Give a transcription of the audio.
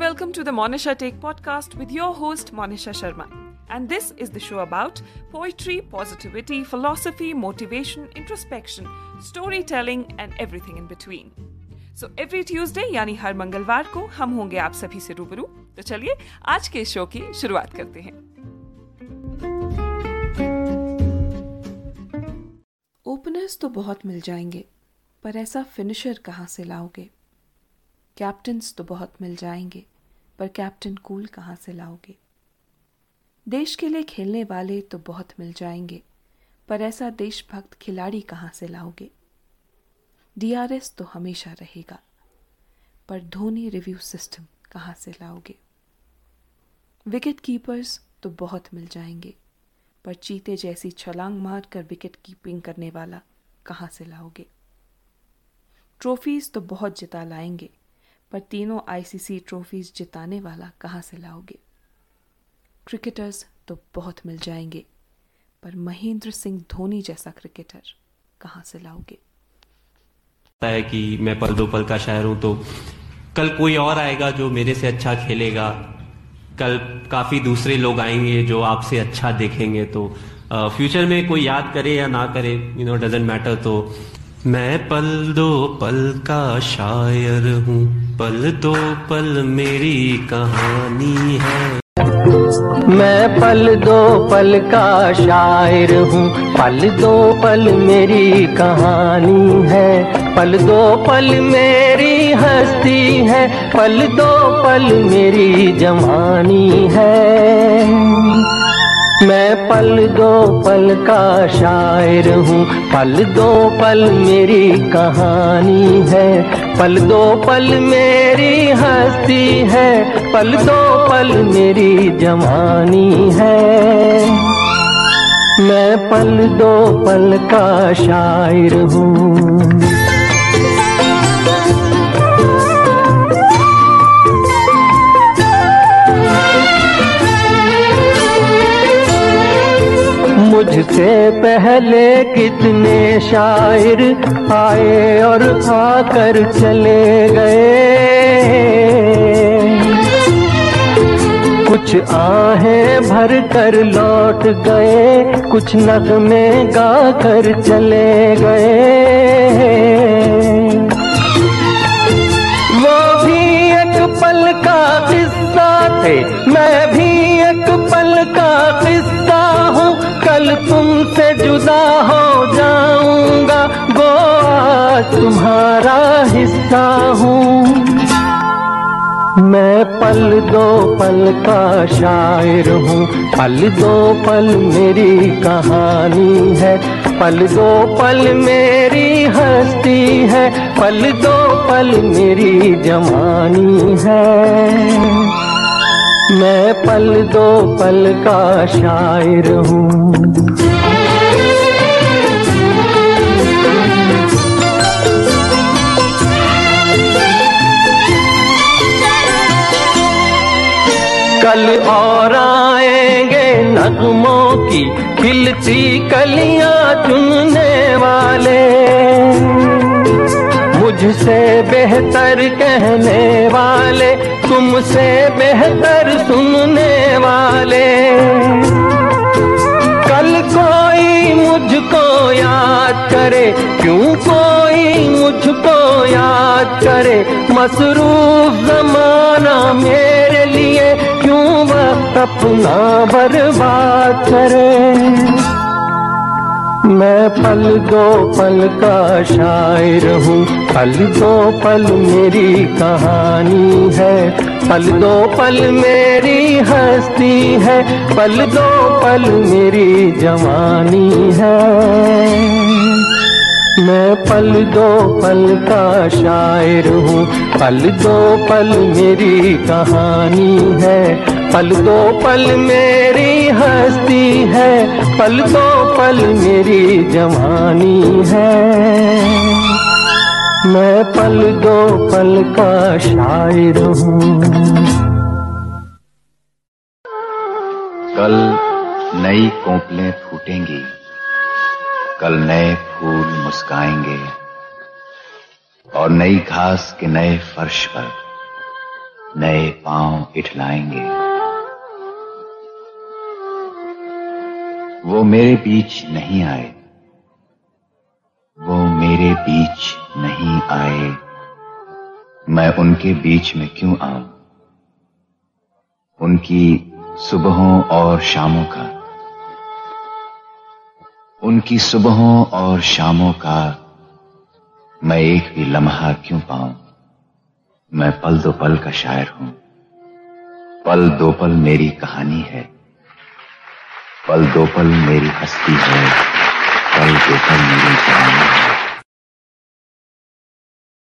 welcome to the Monisha Take podcast with your host Monisha Sharma. And this is the show about poetry, positivity, philosophy, motivation, introspection, storytelling, and everything in between. So every Tuesday यानी हर मंगलवार को हम होंगे आप सभी से रूबरू तो चलिए आज के शो की शुरुआत करते हैं ओपनर्स तो बहुत मिल जाएँगे पर ऐसा फिनिशर कहाँ से लाओगे कैप्टन्स तो बहुत मिल जाएँगे, पर कैप्टन कूल कहाँ से लाओगे? देश के लिए खेलने वाले तो बहुत मिल जाएँगे, पर ऐसा देशभक्त खिलाड़ी कहाँ से लाओगे? डीआरएस तो हमेशा रहेगा, पर धोनी रिव्यू सिस्टम कहाँ से लाओगे? विकेट कीपर्स तो बहुत मिल जाएँगे, पर चीते जैसी छलांग मार कर विकेट कीपिंग करने वाला कहाँ से लाओगे? ट्रॉफीज तो बहुत जिता लाएँगे पर तीनों आईसीसी ट्रॉफीज जिताने वाला कहाँ से लाओगे? क्रिकेटर्स तो बहुत मिल जाएँगे, पर महेंद्र सिंह धोनी जैसा क्रिकेटर कहाँ से लाओगे? है कि मैं पल दो पल का शायर हूँ तो कल कोई और आएगा जो मेरे से अच्छा खेलेगा। कल काफ़ी दूसरे लोग आएँगे जो आपसे अच्छा देखेंगे तो फ्यूचर में कोई याद करे या ना करे यू नो डजेंट मैटर तो मैं पल दो पल का शायर हूँ, पल दो पल मेरी कहानी है। मैं पल दो पल का शायर हूँ, पल दो पल मेरी कहानी है। पल दो पल मेरी हस्ती है, पल दो पल मेरी जवानी है। मैं पल दो पल का शायर हूँ। पल दो पल मेरी कहानी है। पल दो पल मेरी हस्ती है। पल दो पल मेरी जवानी है। मैं पल दो पल का शायर हूँ। मुझसे पहले कितने शायर आए और आकर चले गए। कुछ आहें भर कर लौट गए, कुछ नगमे गा कर चले गए। वो भी एक पल का किस्सा थे, मैं तुमसे जुदा हो जाऊँगा, गोवा तुम्हारा हिस्सा हूँ। मैं पल दो पल का शायर हूँ, पल दो पल मेरी कहानी है, पल दो पल मेरी हस्ती है, पल दो पल मेरी जवानी है। मैं पल दो पल का शायर हूँ। कल और आएँगे नगमों की खिलती कलियाँ चुनने वाले। मुझसे बेहतर कहने वाले, तुमसे बेहतर सुनने वाले। कल कोई मुझको याद करे, क्यों कोई मुझको याद करे? मसरूफ जमाना मेरे लिए, क्यों वक्त अपना बर्बाद करे? मैं पल दो पल का शायर हूँ। पल दो पल मेरी कहानी है। पल दो पल मेरी हस्ती है। पल दो पल मेरी जवानी है। मैं पल दो पल का शायर हूँ। पल दो पल मेरी कहानी है। पल दो पल मेरी हस्ती है। पल दो पल मेरी जवानी है। मैं पल दो पल का शायर हूँ। कल नई कोपलें फूटेंगी। कल नए फूल मुस्काएँगे और नई घास के नए फर्श पर नए पाँव इठलाएँगे। वो मेरे बीच नहीं आए। वो मेरे बीच नहीं आए। मैं उनके बीच में क्यों आऊँ? उनकी सुबहों और शामों का उनकी सुबहों और शामों का मैं एक भी लम्हा क्यों पाऊँ? मैं पल दो पल का शायर हूँ। पल दो पल मेरी कहानी है। पल दो पल मेरी हस्ती है। पल दो पल मेरी कहानी है।